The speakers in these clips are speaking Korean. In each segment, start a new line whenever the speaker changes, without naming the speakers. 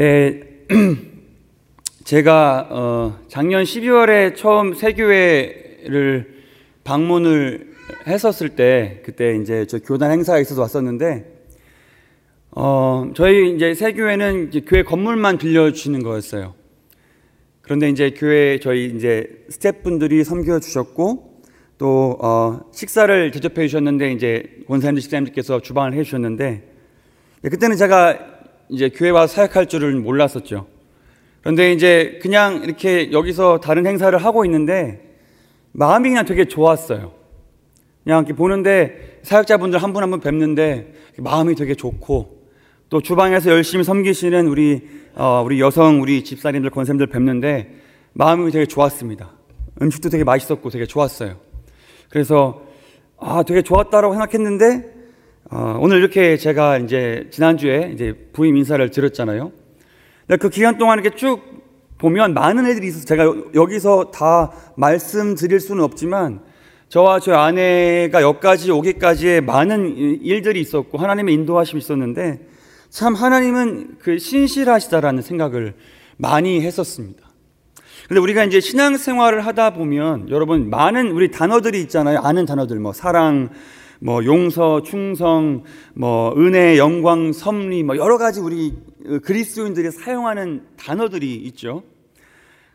네, 제가 어, 작년 12월에 처음 세교회를 방문을 했었을 때 그때 이제 저 교단 행사가 있어서 왔었는데 어, 저희 이제 세교회는 이제 교회 건물만 빌려주시는 거였어요. 그런데 이제 교회 저희 이제 스태프분들이 섬겨 주셨고 또 어, 식사를 대접해 주셨는데 이제 원사님들 식사님들께서 주방을 해 주셨는데 그때는 제가 이제 교회 와 사역할 줄은 몰랐었죠. 그런데 이제 그냥 이렇게 여기서 다른 행사를 하고 있는데 마음이 그냥 되게 좋았어요. 그냥 이렇게 보는데 사역자분들 한 분 한 분 뵙는데 마음이 되게 좋고 또 주방에서 열심히 섬기시는 우리 어, 우리 여성 우리 집사님들 권쌤들 뵙는데 마음이 되게 좋았습니다. 음식도 되게 맛있었고 되게 좋았어요. 그래서 아 되게 좋았다라고 생각했는데 어, 오늘 이렇게 제가 이제 지난주에 이제 부임 인사를 드렸잖아요. 그 기간 동안 이렇게 쭉 보면 많은 애들이 있어서 제가 여기서 다 말씀드릴 수는 없지만 저와 저 아내가 여기까지 오기까지의 많은 일들이 있었고 하나님의 인도하심이 있었는데 참 하나님은 그 신실하시다라는 생각을 많이 했었습니다. 근데 우리가 이제 신앙생활을 하다 보면 여러분 많은 우리 단어들이 있잖아요. 아는 단어들 뭐 사랑, 뭐 용서, 충성, 뭐 은혜, 영광, 섭리, 뭐 여러 가지 우리 그리스도인들이 사용하는 단어들이 있죠.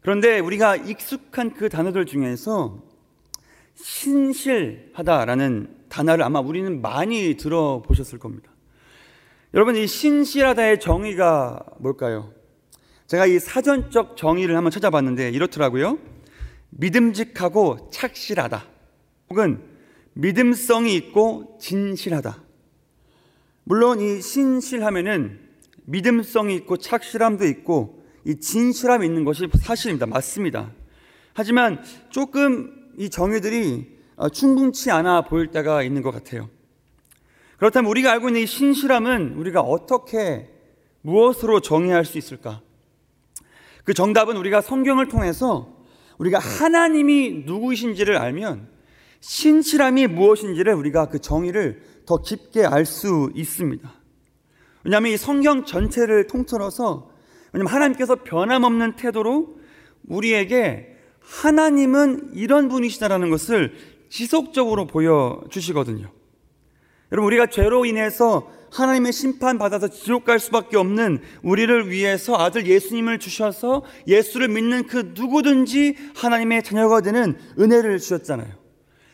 그런데 우리가 익숙한 그 단어들 중에서 신실하다라는 단어를 아마 우리는 많이 들어보셨을 겁니다. 여러분, 이 신실하다의 정의가 뭘까요? 제가 이 사전적 정의를 한번 찾아봤는데 이렇더라고요. 믿음직하고 착실하다. 혹은 믿음성이 있고 진실하다. 물론 이 신실하면은 믿음성이 있고 착실함도 있고 이 진실함이 있는 것이 사실입니다. 맞습니다. 하지만 조금 이 정의들이 충분치 않아 보일 때가 있는 것 같아요. 그렇다면 우리가 알고 있는 이 신실함은 우리가 어떻게 무엇으로 정의할 수 있을까? 그 정답은 우리가 성경을 통해서 우리가 하나님이 누구이신지를 알면 신실함이 무엇인지를 우리가 그 정의를 더 깊게 알 수 있습니다. 왜냐하면 이 성경 전체를 통틀어서 왜냐하면 하나님께서 변함없는 태도로 우리에게 하나님은 이런 분이시다라는 것을 지속적으로 보여주시거든요. 여러분, 우리가 죄로 인해서 하나님의 심판 받아서 지옥 갈 수밖에 없는 우리를 위해서 아들 예수님을 주셔서 예수를 믿는 그 누구든지 하나님의 자녀가 되는 은혜를 주셨잖아요.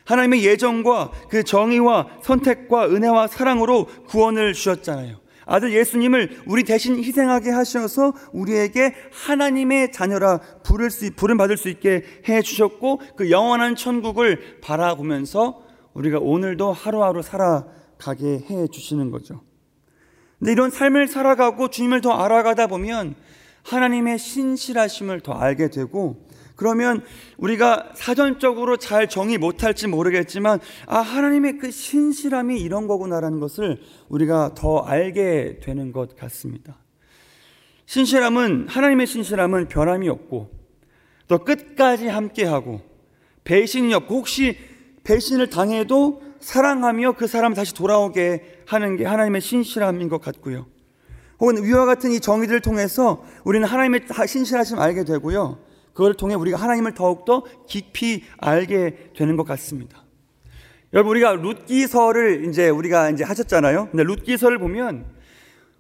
하나님의 예정과 그 정의와 선택과 은혜와 사랑으로 구원을 주셨잖아요. 아들 예수님을 우리 대신 희생하게 하셔서 우리에게 하나님의 자녀라 부를 수, 부름 받을 수 있게 해 주셨고 그 영원한 천국을 바라보면서 우리가 오늘도 하루하루 살아가게 해 주시는 거죠. 근데 이런 삶을 살아가고 주님을 더 알아가다 보면 하나님의 신실하심을 더 알게 되고 그러면 우리가 사전적으로 잘 정의 못할지 모르겠지만, 아, 하나님의 그 신실함이 이런 거구나라는 것을 우리가 더 알게 되는 것 같습니다. 신실함은, 하나님의 신실함은 변함이 없고, 또 끝까지 함께하고, 배신이 없고, 혹시 배신을 당해도 사랑하며 그 사람 다시 돌아오게 하는 게 하나님의 신실함인 것 같고요. 혹은 위와 같은 이 정의들을 통해서 우리는 하나님의 신실하심 알게 되고요. 그걸 통해 우리가 하나님을 더욱더 깊이 알게 되는 것 같습니다. 여러분, 우리가 룻기서를 이제 우리가 이제 하셨잖아요. 근데 룻기서를 보면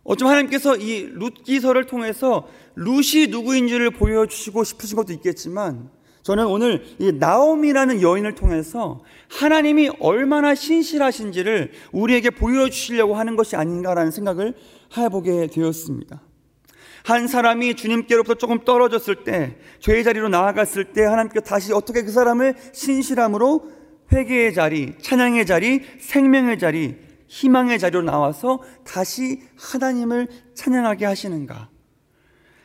어쩜 하나님께서 이 룻기서를 통해서 룻이 누구인지를 보여주시고 싶으신 것도 있겠지만 저는 오늘 이 나옴이라는 여인을 통해서 하나님이 얼마나 신실하신지를 우리에게 보여주시려고 하는 것이 아닌가라는 생각을 해보게 되었습니다. 한 사람이 주님께로부터 조금 떨어졌을 때, 죄의 자리로 나아갔을 때 하나님께 다시 어떻게 그 사람을 신실함으로 회개의 자리, 찬양의 자리, 생명의 자리, 희망의 자리로 나와서 다시 하나님을 찬양하게 하시는가.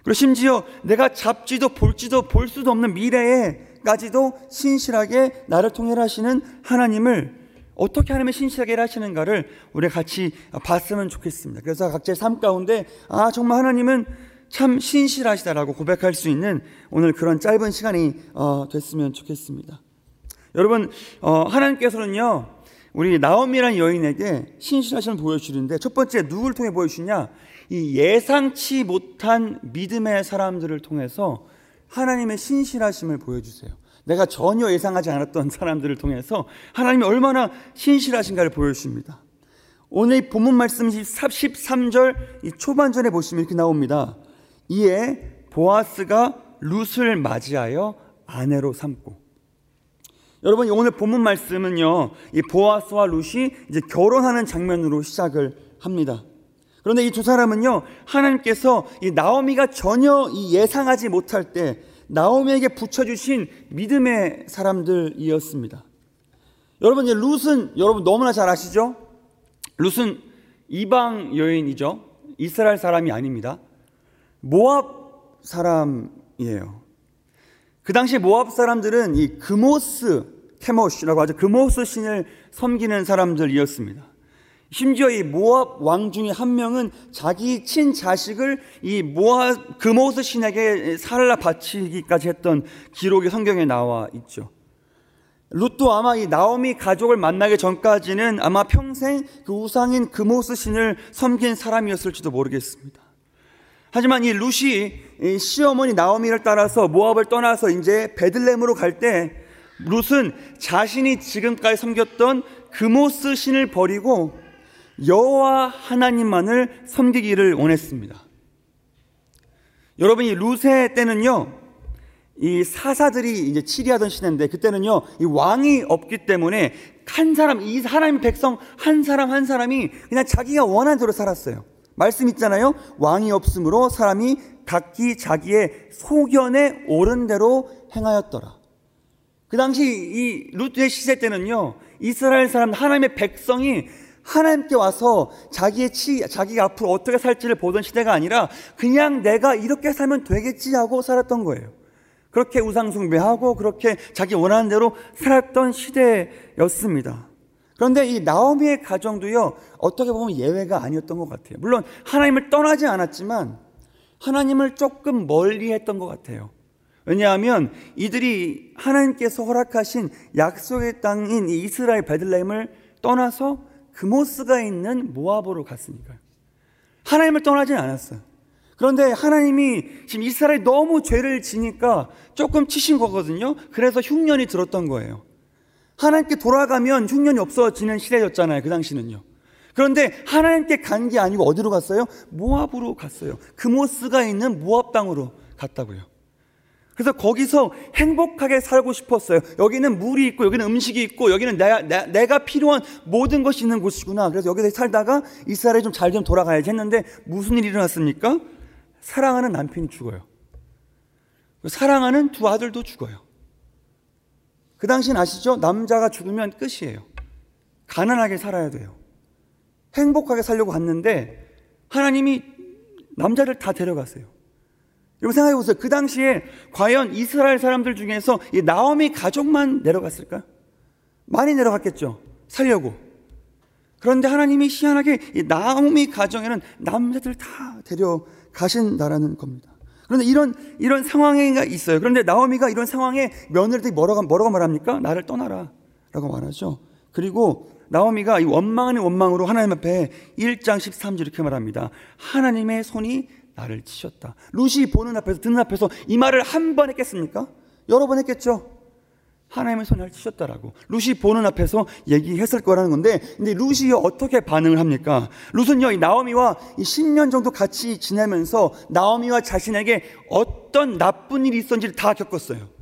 그리고 심지어 내가 잡지도 볼지도 볼 수도 없는 미래에까지도 신실하게 나를 통해 하시는 하나님을 어떻게 하나님의 신실하게 하시는가를 우리 같이 봤으면 좋겠습니다. 그래서 각자의 삶 가운데 아 정말 하나님은 참 신실하시다라고 고백할 수 있는 오늘 그런 짧은 시간이 어, 됐으면 좋겠습니다. 여러분 어, 하나님께서는요 우리 나옴이라는 여인에게 신실하심을 보여주는데 첫 번째 누구를 통해 보여주냐? 이 예상치 못한 믿음의 사람들을 통해서 하나님의 신실하심을 보여주세요. 내가 전혀 예상하지 않았던 사람들을 통해서 하나님이 얼마나 신실하신가를 보여주십니다. 오늘 본문 말씀 13절 초반전에 보시면 이렇게 나옵니다. 이에 보아스가 룻을 맞이하여 아내로 삼고 여러분 오늘 본문 말씀은요 이 보아스와 룻이 이제 결혼하는 장면으로 시작을 합니다. 그런데 이 두 사람은요 하나님께서 이 나오미가 전혀 이 예상하지 못할 때 나오미에게 붙여주신 믿음의 사람들이었습니다. 여러분 이제 룻은 여러분 너무나 잘 아시죠? 룻은 이방 여인이죠. 이스라엘 사람이 아닙니다. 모압 사람이에요. 그 당시 모압 사람들은 이 금오스 케모시라고 하죠. 금오스 신을 섬기는 사람들이었습니다. 심지어 이 모압 왕 중에 한 명은 자기 친자식을 이 모압 금오스 신에게 살라 바치기까지 했던 기록이 성경에 나와 있죠. 룻도 아마 이 나오미 가족을 만나기 전까지는 아마 평생 그 우상인 금오스 신을 섬긴 사람이었을지도 모르겠습니다. 하지만 이 룻이 시어머니 나오미를 따라서 모압을 떠나서 이제 베들렘으로 갈 때 룻은 자신이 지금까지 섬겼던 금오스 신을 버리고 여호와 하나님만을 섬기기를 원했습니다. 여러분 이 룻의 때는요. 이 사사들이 이제 치리하던 시대인데 그때는요 이 왕이 없기 때문에 한 사람 이 하나님 백성 한 사람 한 사람이 그냥 자기가 원하는 대로 살았어요. 말씀 있잖아요. 왕이 없으므로 사람이 각기 자기의 소견에 옳은 대로 행하였더라. 그 당시 이 루트의 시대 때는요 이스라엘 사람 하나님의 백성이 하나님께 와서 자기의 치, 자기가 앞으로 어떻게 살지를 보던 시대가 아니라 그냥 내가 이렇게 살면 되겠지 하고 살았던 거예요. 그렇게 우상숭배하고 그렇게 자기 원하는 대로 살았던 시대였습니다. 그런데 이 나오미의 가정도요, 어떻게 보면 예외가 아니었던 것 같아요. 물론 하나님을 떠나지 않았지만 하나님을 조금 멀리 했던 것 같아요. 왜냐하면 이들이 하나님께서 허락하신 약속의 땅인 이스라엘 베들레헴을 떠나서 그모스가 있는 모압으로 갔으니까요. 하나님을 떠나지 않았어요. 그런데 하나님이 지금 이스라엘이 너무 죄를 지니까 조금 치신 거거든요. 그래서 흉년이 들었던 거예요. 하나님께 돌아가면 흉년이 없어지는 시대였잖아요. 그 당시는요. 그런데 하나님께 간 게 아니고 어디로 갔어요? 모압으로 갔어요. 그모스가 있는 모압 땅으로 갔다고요. 그래서 거기서 행복하게 살고 싶었어요. 여기는 물이 있고, 여기는 음식이 있고, 여기는 내가, 내가 필요한 모든 것이 있는 곳이구나. 그래서 여기서 살다가 이스라엘이 좀잘 좀 돌아가야지 했는데 무슨 일이 일어났습니까? 사랑하는 남편이 죽어요. 사랑하는 두 아들도 죽어요. 그 당시는 아시죠? 남자가 죽으면 끝이에요. 가난하게 살아야 돼요. 행복하게 살려고 갔는데 하나님이 남자를 다 데려갔어요. 여러분 생각해 보세요. 그 당시에 과연 이스라엘 사람들 중에서 이 나오미 가족만 내려갔을까? 많이 내려갔겠죠. 살려고. 그런데 하나님이 희한하게 이 나오미 가정에는 남자들 다 데려가신다라는 겁니다. 그런데 이런 이런 상황이 있어요. 그런데 나오미가 이런 상황에 며느리들이 뭐라고 뭐라고 말합니까? 나를 떠나라라고 말하죠. 그리고 나오미가 이 원망 아닌 원망으로 하나님 앞에 1장 13절 이렇게 말합니다. 하나님의 손이 나를 치셨다. 루시 보는 앞에서 듣는 앞에서 이 말을 한 번 했겠습니까? 여러 번 했겠죠. 하나님의 손을 치셨다라고. 루시 보는 앞에서 얘기했을 거라는 건데, 근데 루시 어떻게 반응을 합니까? 루스는요, 이 나오미와 이 10년 정도 같이 지내면서 나오미와 자신에게 어떤 나쁜 일이 있었는지를 다 겪었어요.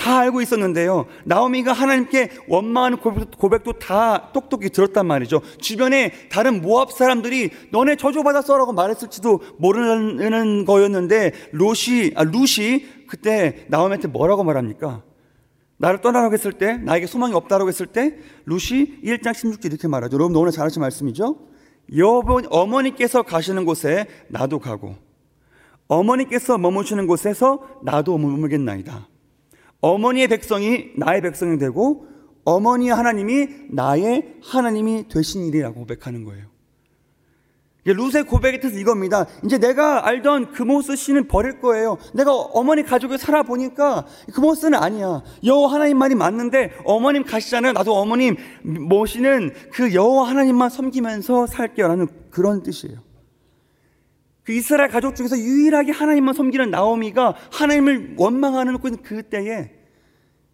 다 알고 있었는데요. 나오미가 하나님께 원망하는 고백도, 다 똑똑히 들었단 말이죠. 주변에 다른 모압 사람들이 너네 저주받았어라고 말했을지도 모르는 거였는데 롯이 아 룻이 그때 나오미한테 뭐라고 말합니까? 나를 떠나라고 했을 때, 나에게 소망이 없다라고 했을 때, 룻이 1장 16절 이렇게 말하죠. 여러분 너무나 잘 아시는 말씀이죠? 여보, 어머니께서 가시는 곳에 나도 가고, 어머니께서 머무시는 곳에서 나도 머물겠나이다. 어머니의 백성이 나의 백성이 되고, 어머니의 하나님이 나의 하나님이 되신 일이라고 고백하는 거예요. 루스의 고백의 뜻은 이겁니다. 이제 내가 알던 그모스 씨는 버릴 거예요. 내가 어머니 가족을 살아보니까 그모스는 아니야. 여호와 하나님만이 맞는데 어머님 가시잖아요. 나도 어머님 모시는 그 여호와 하나님만 섬기면서 살게요라는 그런 뜻이에요. 그 이스라엘 가족 중에서 유일하게 하나님만 섬기는 나오미가 하나님을 원망하는 그 때에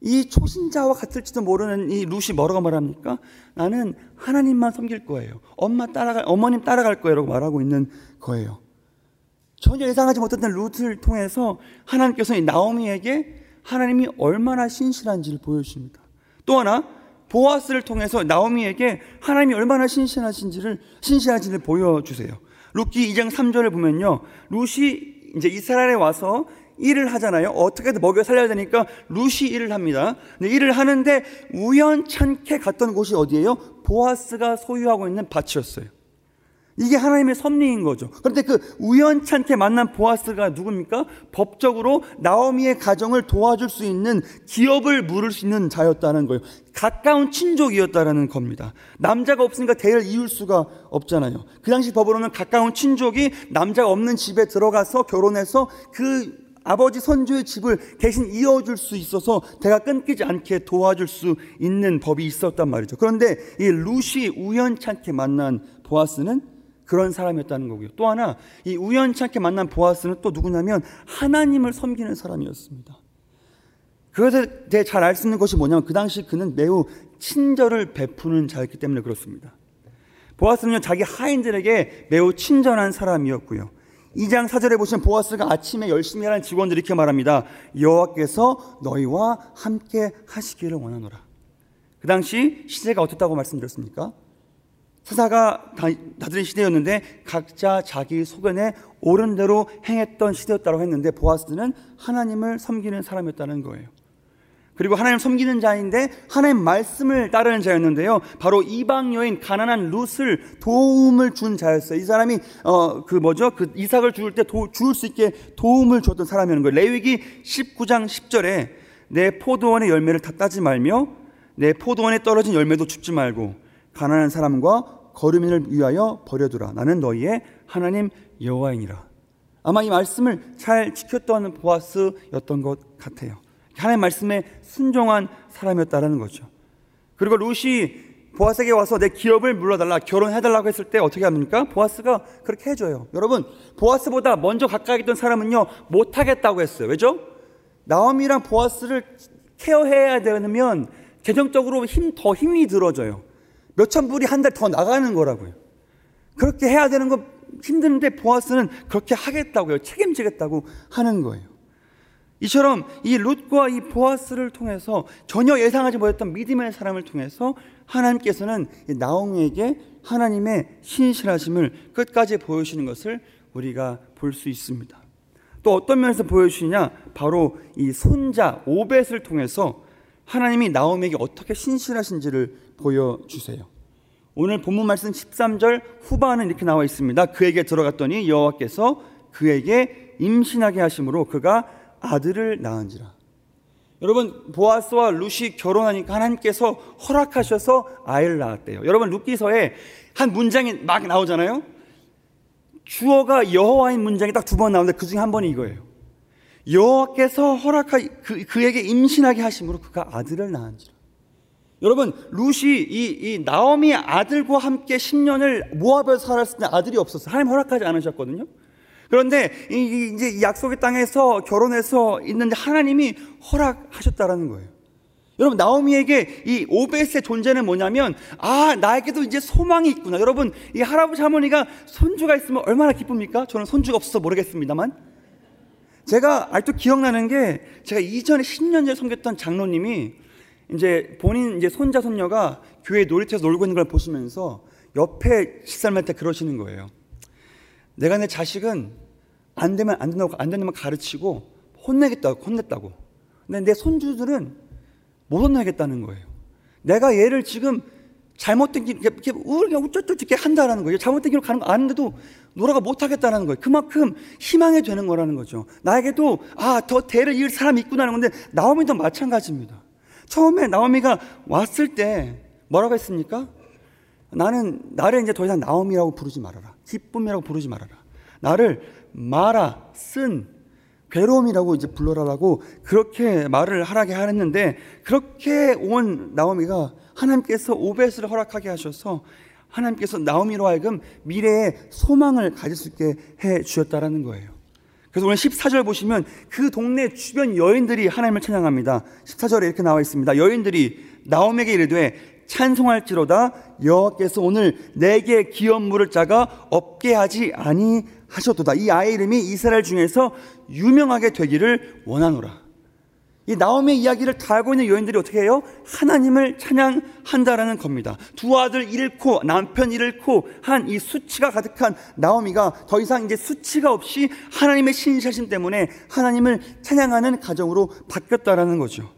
이 초신자와 같을지도 모르는 이 룻이 뭐라고 말합니까? 나는 하나님만 섬길 거예요. 엄마 따라갈, 어머님 따라갈 거예요. 라고 말하고 있는 거예요. 전혀 예상하지 못했던 룻을 통해서 하나님께서 이 나오미에게 하나님이 얼마나 신실한지를 보여주십니다. 또 하나, 보아스를 통해서 나오미에게 하나님이 얼마나 신실하신지를, 신실하신지를 보여주세요. 룻기 2장 3절을 보면요. 룻이 이제 이스라엘에 와서 일을 하잖아요. 어떻게든 먹여 살려야 되니까 루시 일을 합니다. 근데 일을 하는데 우연찮게 갔던 곳이 어디예요? 보아스가 소유하고 있는 밭이었어요. 이게 하나님의 섭리인 거죠. 그런데 그 우연찮게 만난 보아스가 누굽니까? 법적으로 나오미의 가정을 도와줄 수 있는 기업을 물을 수 있는 자였다는 거예요. 가까운 친족이었다라는 겁니다. 남자가 없으니까 대를 이을 수가 없잖아요. 그 당시 법으로는 가까운 친족이 남자가 없는 집에 들어가서 결혼해서 그 아버지 선조의 집을 대신 이어줄 수 있어서 대가 끊기지 않게 도와줄 수 있는 법이 있었단 말이죠. 그런데 이 루시 우연찮게 만난 보아스는 그런 사람이었다는 거고요. 또 하나 이 우연찮게 만난 보아스는 또 누구냐면 하나님을 섬기는 사람이었습니다. 그것에 대해 잘 알 수 있는 것이 뭐냐면 그 당시 그는 매우 친절을 베푸는 자였기 때문에 그렇습니다. 보아스는요 자기 하인들에게 매우 친절한 사람이었고요. 2장 4절에 보시면 보아스가 아침에 열심히 하는 직원들이 이렇게 말합니다. 여호와께서 너희와 함께 하시기를 원하노라. 그 당시 시대가 어떻다고 말씀드렸습니까? 사사가 다들인 시대였는데 각자 자기 소견에 옳은 대로 행했던 시대였다고 했는데 보아스는 하나님을 섬기는 사람이었다는 거예요. 그리고 하나님 섬기는 자인데 하나님 말씀을 따르는 자였는데요. 바로 이방 여인 가난한 룻을 도움을 준 자였어요. 이 사람이 어 그 뭐죠? 그 이삭을 죽을 때 도, 죽을 수 있게 도움을 줬던 사람이라는 거예요. 레위기 19장 10절에 내 포도원의 열매를 다 따지 말며 내 포도원에 떨어진 열매도 줍지 말고 가난한 사람과 거류민을 위하여 버려두라. 나는 너희의 하나님 여호와이니라. 아마 이 말씀을 잘 지켰던 보아스였던 것 같아요. 하나님 말씀에 순종한 사람이었다라는 거죠. 그리고 루시 보아스에게 와서 내 기업을 물러달라 결혼해달라고 했을 때 어떻게 합니까? 보아스가 그렇게 해줘요. 여러분 보아스보다 먼저 가까이 있던 사람은요 못하겠다고 했어요. 왜죠? 나옴이랑 보아스를 케어해야 되면 재정적으로 힘 더 힘이 들어져요. 몇천 불이 한 달 더 나가는 거라고요. 그렇게 해야 되는 거 힘든데 보아스는 그렇게 하겠다고요. 책임지겠다고 하는 거예요. 이처럼 이 룻과 이 보아스를 통해서 전혀 예상하지 못했던 믿음의 사람을 통해서 하나님께서는 나옹에게 하나님의 신실하심을 끝까지 보여주시는 것을 우리가 볼 수 있습니다. 또 어떤 면에서 보여주시냐? 바로 이 손자 오벳을 통해서 하나님이 나옴에게 어떻게 신실하신지를 보여주세요. 오늘 본문 말씀 13절 후반은 이렇게 나와 있습니다. 그에게 들어갔더니 여호와께서 그에게 임신하게 하심으로 그가 아들을 낳은지라. 여러분 보아스와 룻이 결혼하니까 하나님께서 허락하셔서 아이를 낳았대요. 여러분 룻기서에 한 문장이 막 나오잖아요. 주어가 여호와인 문장이 딱 두 번 나오는데 그 중에 한 번이 이거예요. 여호와께서 허락하 그, 그에게 임신하게 하심으로 그가 아들을 낳은지라. 여러분 룻이 이, 이 나오미 아들과 함께 10년을 모압에서 살았을 때 아들이 없었어요. 하나님 허락하지 않으셨거든요. 그런데 이제 약속의 땅에서 결혼해서 있는데 하나님이 허락하셨다라는 거예요. 여러분 나오미에게 이 오벳의 존재는 뭐냐면 아 나에게도 이제 소망이 있구나. 여러분 이 할아버지 할머니가 손주가 있으면 얼마나 기쁩니까? 저는 손주가 없어서 모르겠습니다만 제가 아직도 기억나는 게 제가 이전에 10년 전에 섬겼던 장로님이 이제 본인 이제 손자 손녀가 교회 놀이터에서 놀고 있는 걸 보시면서 옆에 식사할때 그러시는 거예요. 내가 내 자식은 안 되면 안 된다고 안 된다면 가르치고 혼내겠다고 혼냈다고. 근데 내 손주들은 못 혼내겠다는 거예요. 내가 얘를 지금 잘못된 길 이렇게 우리가 우쩌쩌 이렇게 한다라는 거예요. 잘못된 길로 가는 거 아는데도 노라가 못 하겠다라는 거예요. 그만큼 희망이 되는 거라는 거죠. 나에게도 아 더 대를 이을 사람이 있구나는 건데 나오미도 마찬가지입니다. 처음에 나오미가 왔을 때 뭐라고 했습니까? 나는 나를 이제 더 이상 나오미라고 부르지 말아라. 기쁨이라고 부르지 말아라. 나를 마라, 쓴, 괴로움이라고 이제 불러라라고 그렇게 말을 하라게 하는데 그렇게 온 나오미가 하나님께서 오벳을 허락하게 하셔서 하나님께서 나오미로 하여금 미래의 소망을 가질 수 있게 해 주셨다라는 거예요. 그래서 오늘 14절 보시면 그 동네 주변 여인들이 하나님을 찬양합니다. 14절에 이렇게 나와 있습니다. 여인들이 나오미에게 이르되 찬송할지로다 여호와께서 오늘 내게 기업 물을 자가 없게 하지 아니하셨도다. 이 아이 이름이 이스라엘 중에서 유명하게 되기를 원하노라. 이 나오미의 이야기를 다 알고 있는 여인들이 어떻게 해요? 하나님을 찬양한다라는 겁니다. 두 아들 잃고 남편 잃고 한 이 수치가 가득한 나오미가 더 이상 이제 수치가 없이 하나님의 신실하심 때문에 하나님을 찬양하는 가정으로 바뀌었다라는 거죠.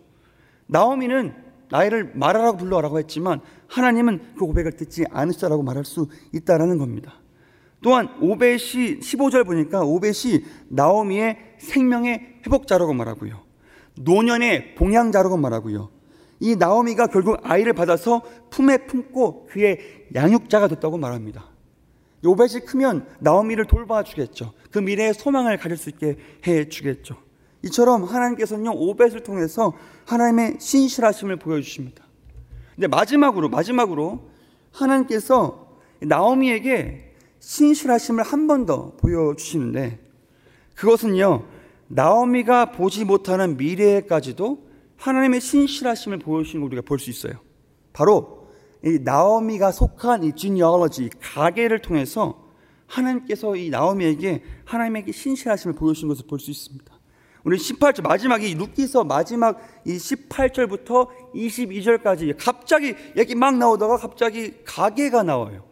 나오미는 나이를 말하라고 불러라고 했지만 하나님은 그 고백을 듣지 않으시다라고 말할 수 있다라는 겁니다. 또한 오벳이 15절 보니까 오벳이 나오미의 생명의 회복자라고 말하고요. 노년의 봉양자라고 말하고요. 이 나오미가 결국 아이를 받아서 품에 품고 그의 양육자가 됐다고 말합니다. 오벳이 크면 나오미를 돌봐주겠죠. 그 미래의 소망을 가질 수 있게 해주겠죠. 이처럼 하나님께서는요, 오벳을 통해서 하나님의 신실하심을 보여주십니다. 근데 마지막으로, 마지막으로 하나님께서 나오미에게 신실하심을 한 번 더 보여주시는데 그것은요, 나오미가 보지 못하는 미래에까지도 하나님의 신실하심을 보여주시는 걸 우리가 볼 수 있어요. 바로 이 나오미가 속한 이 genealogy, 가계를 통해서 하나님께서 이 나오미에게 하나님에게 신실하심을 보여주신 것을 볼 수 있습니다. 우리 18절 마지막에 루키서 마지막 이 18절부터 22절까지 갑자기 얘기 막 나오다가 갑자기 가계가 나와요.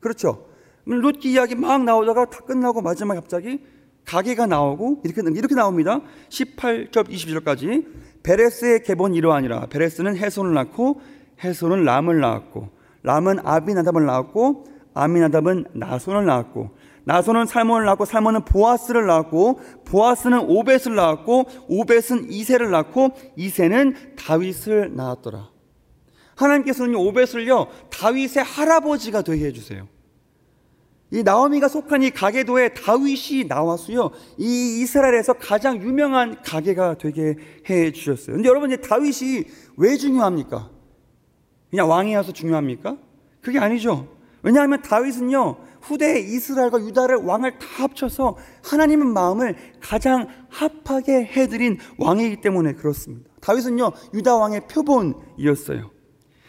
그렇죠? 룻기 이야기 막 나오다가 다 끝나고 마지막에 갑자기 가게가 나오고 이렇게 이렇게 나옵니다. 18절 20절까지 베레스의 계본 이러하니라. 베레스는 해손을 낳고 해손은 람을 낳았고 람은 아비나답을 낳았고 아미나답은 나손을 낳았고 나손은 살몬을 낳고 살몬은 보아스를 낳았고 보아스는 오벳을 낳았고 오벳은 이세를 낳고 이세는 다윗을 낳았더라. 하나님께서는 오벳을요 다윗의 할아버지가 되게 해주세요. 이 나오미가 속한 이 가게도에 다윗이 나왔어요. 이 이스라엘에서 가장 유명한 가게가 되게 해 주셨어요. 근데 여러분, 이 다윗이 왜 중요합니까? 그냥 왕이어서 중요합니까? 그게 아니죠. 왜냐하면 다윗은요, 후대 이스라엘과 유다를 왕을 다 합쳐서 하나님의 마음을 가장 합하게 해드린 왕이기 때문에 그렇습니다. 다윗은요, 유다 왕의 표본이었어요.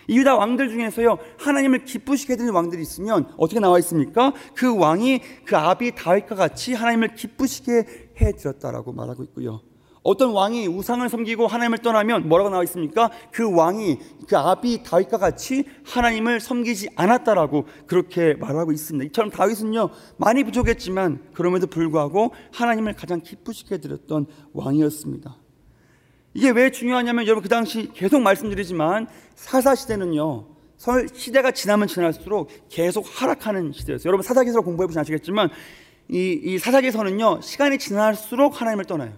이 유다 왕들 중에서요 하나님을 기쁘시게 해드리는 왕들이 있으면 어떻게 나와 있습니까? 그 왕이 그 아비 다윗과 같이 하나님을 기쁘시게 해드렸다라고 말하고 있고요. 어떤 왕이 우상을 섬기고 하나님을 떠나면 뭐라고 나와 있습니까? 그 왕이 그 아비 다윗과 같이 하나님을 섬기지 않았다라고 그렇게 말하고 있습니다. 이처럼 다윗은요 많이 부족했지만 그럼에도 불구하고 하나님을 가장 기쁘시게 드렸던 왕이었습니다. 이게 왜 중요하냐면 여러분 그 당시 계속 말씀드리지만 사사 시대는요. 시대가 지나면 지날수록 계속 하락하는 시대였어요. 여러분 사사기서 공부해 보시면 아시겠지만 이, 이 사사기서는요 시간이 지날수록 하나님을 떠나요.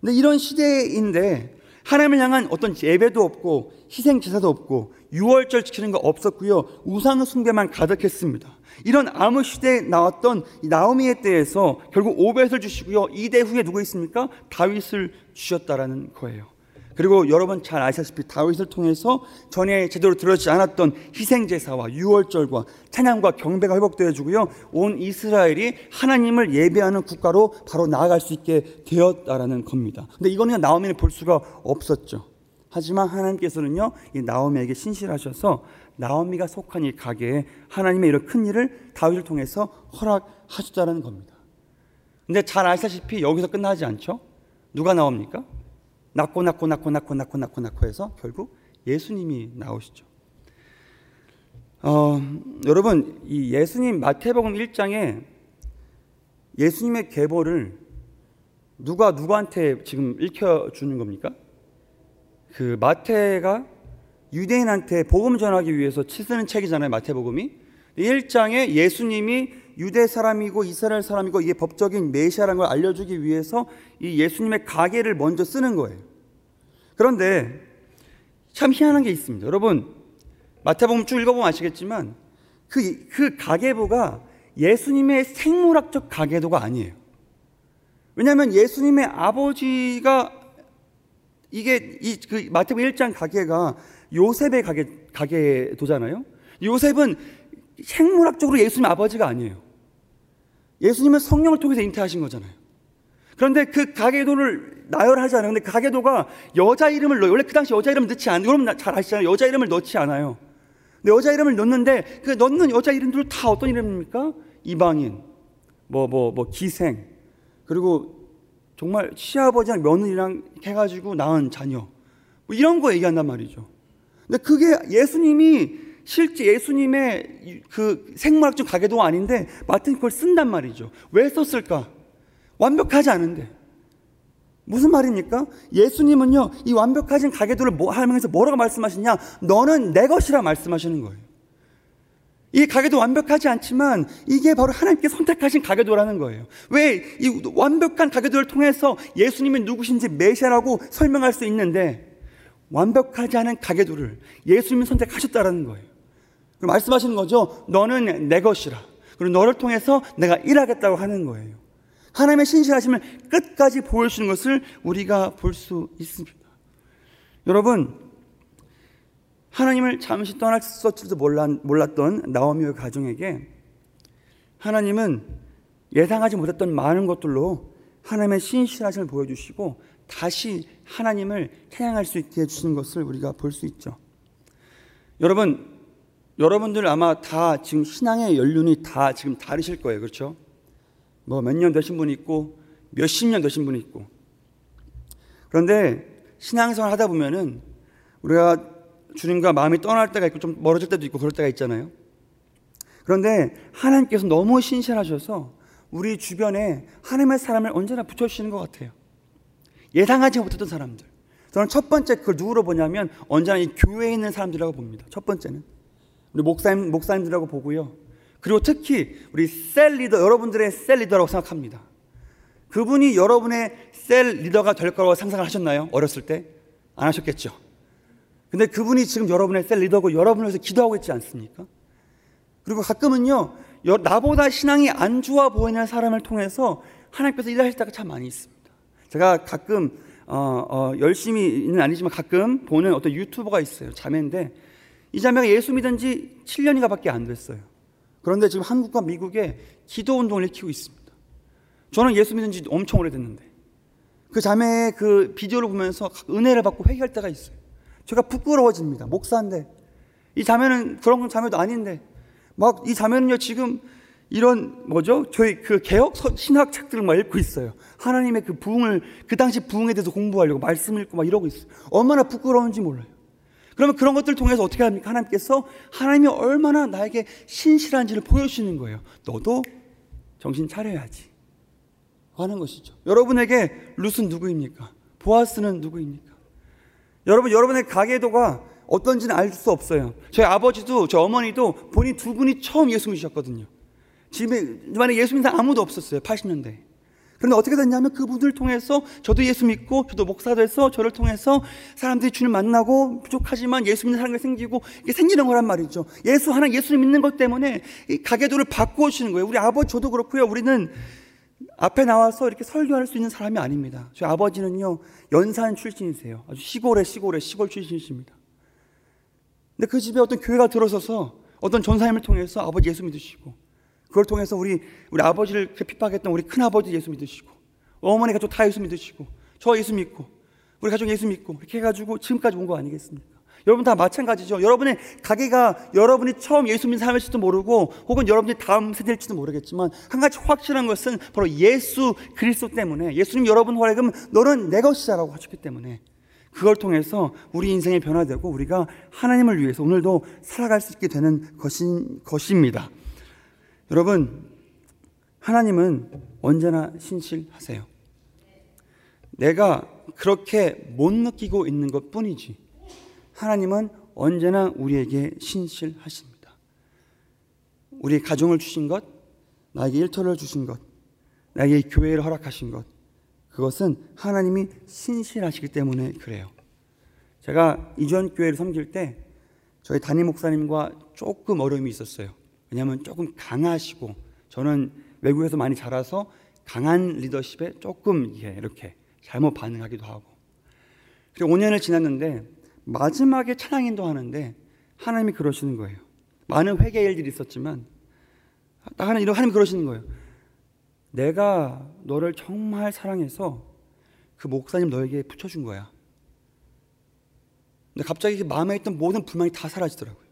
근데 이런 시대인데 하나님을 향한 어떤 예배도 없고 희생 제사도 없고 유월절 지키는 거 없었고요 우상 숭배만 가득했습니다. 이런 암흑 시대에 나왔던 나오미의 때에서 결국 오벳을 주시고요. 이대 후에 누구 있습니까? 다윗을 주셨다라는 거예요. 그리고 여러분 잘 아시다시피 다윗을 통해서 전에 제대로 들어지지 않았던 희생 제사와 유월절과 찬양과 경배가 회복되어 주고요. 온 이스라엘이 하나님을 예배하는 국가로 바로 나아갈 수 있게 되었다라는 겁니다. 근데 이거는 나오미는 볼 수가 없었죠. 하지만 하나님께서는요, 이 나오미에게 신실하셔서 나오미가 속한 이 가게에 하나님의 이런 큰 일을 다윗을 통해서 허락하셨다는 겁니다. 근데 잘 아시다시피 여기서 끝나지 않죠? 누가 나옵니까? 낳고 낳고 낳고 낳고 낳고 낳고 낳고 해서 결국 예수님이 나오시죠. 어, 여러분 이 예수님 마태복음 1장에 예수님의 계보를 누가 누구한테 지금 읽혀 주는 겁니까? 그 마태가 유대인한테 복음 전하기 위해서 쓰는 책이잖아요. 마태복음이. 1장에 예수님이 유대 사람이고 이스라엘 사람이고 이게 법적인 메시아라는 걸 알려주기 위해서 이 예수님의 가계를 먼저 쓰는 거예요. 그런데 참 희한한 게 있습니다. 여러분, 마태복음 쭉 읽어보면 아시겠지만 그, 그 가계부가 예수님의 생물학적 가계도가 아니에요. 왜냐하면 예수님의 아버지가 이게 이 그 마태복음 1장 가계가 요셉의 가계, 가계도잖아요. 요셉은 생물학적으로 예수님 아버지가 아니에요. 예수님은 성령을 통해서 잉태하신 거잖아요. 그런데 그 가계도를 나열하지 않아요. 근데 가계도가 여자 이름을 넣어요. 원래 그 당시 여자 이름 넣지 않아요. 여러분 잘 아시잖아요. 여자 이름을 넣지 않아요. 근데 여자 이름을 넣는데 그 넣는 여자 이름들 다 어떤 이름입니까? 이방인, 뭐, 뭐, 뭐, 기생, 그리고 정말 시아버지랑 며느리랑 해가지고 낳은 자녀. 뭐 이런 거 얘기한단 말이죠. 근데 그게 예수님이 실제 예수님의 그 생물학적 가계도가 아닌데 마틴 그걸 쓴단 말이죠. 왜 썼을까? 완벽하지 않은데. 무슨 말입니까? 예수님은요, 이 완벽하신 가계도를 뭐 하면서 뭐라고 말씀하시냐? 너는 내 것이라 말씀하시는 거예요. 이 가계도 완벽하지 않지만 이게 바로 하나님께 선택하신 가계도라는 거예요. 왜 이 완벽한 가계도를 통해서 예수님이 누구신지 메시아라고 설명할 수 있는데 완벽하지 않은 가계도를 예수님이 선택하셨다라는 거예요. 말씀하시는 거죠. 너는 내 것이라. 그리고 너를 통해서 내가 일하겠다고 하는 거예요. 하나님의 신실하심을 끝까지 보여주시는 것을 우리가 볼 수 있습니다. 여러분, 하나님을 잠시 떠났을지도 몰랐던 나오미의 가정에게 하나님은 예상하지 못했던 많은 것들로 하나님의 신실하심을 보여주시고 다시 하나님을 찬양할 수 있게 해주시는 것을 우리가 볼 수 있죠. 여러분, 여러분들 아마 다 지금 신앙의 연륜이 다 지금 다르실 거예요. 그렇죠? 뭐 몇 년 되신 분이 있고 몇십 년 되신 분이 있고. 그런데 신앙생활 하다 보면은 우리가 주님과 마음이 떠날 때가 있고 좀 멀어질 때도 있고 그럴 때가 있잖아요. 그런데 하나님께서 너무 신실하셔서 우리 주변에 하나님의 사람을 언제나 붙여주시는 것 같아요. 예상하지 못했던 사람들. 저는 첫 번째 그걸 누구로 보냐면 언제나 이 교회에 있는 사람들이라고 봅니다. 첫 번째는. 우리 목사님, 목사님들이라고 보고요. 그리고 특히 우리 셀 리더, 여러분들의 셀 리더라고 생각합니다. 그분이 여러분의 셀 리더가 될 거라고 상상을 하셨나요? 어렸을 때? 안 하셨겠죠. 근데 그분이 지금 여러분의 셀 리더고 여러분을 위해서 기도하고 있지 않습니까? 그리고 가끔은요, 나보다 신앙이 안 좋아 보이는 사람을 통해서 하나님께서 일하실 때가 참 많이 있습니다. 제가 가끔, 어, 어, 열심히는 아니지만 가끔 보는 어떤 유튜버가 있어요. 자매인데, 이 자매가 예수 믿은 지 7년이가 밖에 안 됐어요. 그런데 지금 한국과 미국에 기도 운동을 일으키고 있습니다. 저는 예수 믿은 지 엄청 오래됐는데, 그 자매의 그 비디오를 보면서 은혜를 받고 회개할 때가 있어요. 제가 부끄러워집니다. 목사인데. 이 자매는 그런 자매도 아닌데. 막 이 자매는요, 지금 이런 뭐죠? 저희 그 개혁 신학 책들을 막 읽고 있어요. 하나님의 그 부흥을 그 당시 부흥에 대해서 공부하려고 말씀 읽고 막 이러고 있어요. 얼마나 부끄러운지 몰라요. 그러면 그런 것들을 통해서 어떻게 합니까? 하나님께서 하나님이 얼마나 나에게 신실한지를 보여주시는 거예요. 너도 정신 차려야지. 하는 것이죠. 여러분에게 룻은 누구입니까? 보아스는 누구입니까? 여러분, 여러분의 가계도가 어떤지는 알 수 없어요. 저희 아버지도, 저 어머니도 본인 두 분이 처음 예수 믿으셨거든요. 집에, 예수 믿는 아무도 없었어요. 80년대. 그런데 어떻게 됐냐면 그분들 통해서 저도 예수 믿고 저도 목사 돼서 저를 통해서 사람들이 주님 만나고 부족하지만 예수 믿는 사람이 생기고 이게 생기는 거란 말이죠. 예수 하나 예수를 믿는 것 때문에 가계도를 바꾸시는 거예요. 우리 아버지 저도 그렇고요. 우리는 앞에 나와서 이렇게 설교할 수 있는 사람이 아닙니다. 저희 아버지는요, 연산 출신이세요. 아주 시골의 시골의 시골 출신이십니다. 근데 그 집에 어떤 교회가 들어서서 어떤 전사님을 통해서 아버지 예수 믿으시고, 그걸 통해서 우리, 우리 아버지를 핍박했던 우리 큰 아버지 예수 믿으시고, 어머니 가족 다 예수 믿으시고, 저 예수 믿고, 우리 가족 예수 믿고, 이렇게 해가지고 지금까지 온 거 아니겠습니까? 여러분 다 마찬가지죠. 여러분의 가게가 여러분이 처음 예수 믿는 사람일지도 모르고 혹은 여러분이 다음 세대일지도 모르겠지만 한 가지 확실한 것은 바로 예수 그리스도 때문에 예수님 여러분 활약은 너는 내 것이다라고 하셨기 때문에 그걸 통해서 우리 인생이 변화되고 우리가 하나님을 위해서 오늘도 살아갈 수 있게 되는 것인, 것입니다. 여러분, 하나님은 언제나 신실하세요. 내가 그렇게 못 느끼고 있는 것 뿐이지. 하나님은 언제나 우리에게 신실하십니다. 우리 가정을 주신 것, 나에게 일터를 주신 것, 나에게 교회를 허락하신 것, 그것은 하나님이 신실하시기 때문에 그래요. 제가 이전 교회를 섬길 때 저희 담임 목사님과 조금 어려움이 있었어요. 왜냐하면 조금 강하시고 저는 외국에서 많이 자라서 강한 리더십에 조금 이렇게 잘못 반응하기도 하고. 그리고 5년을 지났는데 마지막에 찬양 인도하는데 하나님이 그러시는 거예요. 많은 회개 일들이 있었지만 딱 하나 이런 하나님 그러시는 거예요. 내가 너를 정말 사랑해서 그 목사님 너에게 붙여준 거야. 근데 갑자기 그 마음에 있던 모든 불만이 다 사라지더라고요.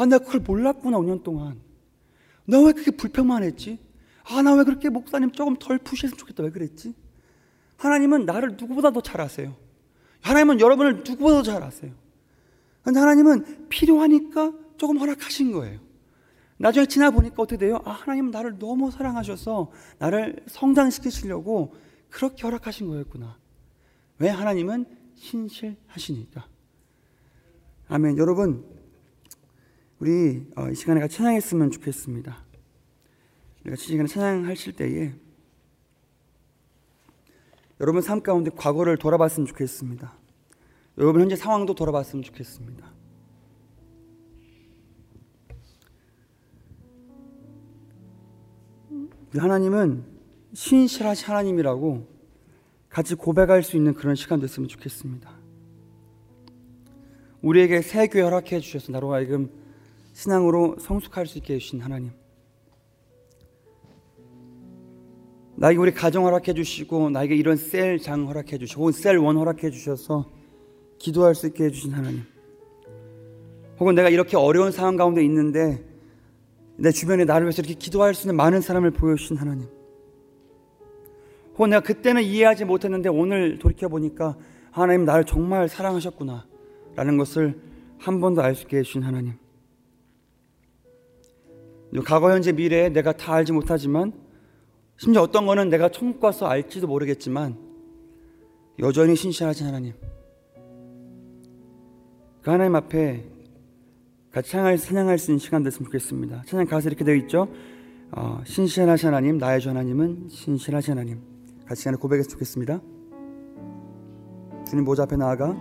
아, 내가 그걸 몰랐구나, 5년 동안. 나 왜 그렇게 불평만 했지? 아, 나 왜 그렇게 목사님 조금 덜 푸시했으면 좋겠다. 왜 그랬지? 하나님은 나를 누구보다 더 잘 아세요. 하나님은 여러분을 누구보다 더 잘 아세요. 근데 하나님은 필요하니까 조금 허락하신 거예요. 나중에 지나 보니까 어떻게 돼요? 아, 하나님은 나를 너무 사랑하셔서 나를 성장시키시려고 그렇게 허락하신 거였구나. 왜 하나님은 신실하시니까. 아멘. 여러분, 우리 어, 이 시간에 같이 찬양했으면 좋겠습니다. 우리가 이 시간에 찬양하실 때에 여러분 삶 가운데 과거를 돌아봤으면 좋겠습니다. 여러분 현재 상황도 돌아봤으면 좋겠습니다. 하나님은 신실하신 하나님이라고 같이 고백할 수 있는 그런 시간 됐으면 좋겠습니다. 우리에게 새 교회 허락해 주셔서 나로 하여금 신앙으로 성숙할 수 있게 해주신 하나님. 나에게 우리 가정 허락해 주시고 나에게 이런 셀 장 허락해 주시고 혹은 셀 원 허락해 주셔서 기도할 수 있게 해주신 하나님. 혹은 내가 이렇게 어려운 상황 가운데 있는데 내 주변에 나를 위해서 이렇게 기도할 수 있는 많은 사람을 보여주신 하나님. 혹은 내가 그때는 이해하지 못했는데 오늘 돌이켜 보니까 하나님 나를 정말 사랑하셨구나 라는 것을 한 번 더 알 수 있게 해주신 하나님. 과거 현재 미래에 내가 다 알지 못하지만 심지어 어떤 거는 내가 가서 알지도 모르겠지만 여전히 신실하신 하나님. 그 하나님 앞에 같이 찬양할, 찬양할 수 있는 시간 됐으면 좋겠습니다. 찬양 가사 이렇게 되어 있죠. 어, 신실하신 하나님, 나의 주 하나님은 신실하신 하나님. 같이 시간에 고백했으면 좋겠습니다. 주님 보좌 앞에 나아가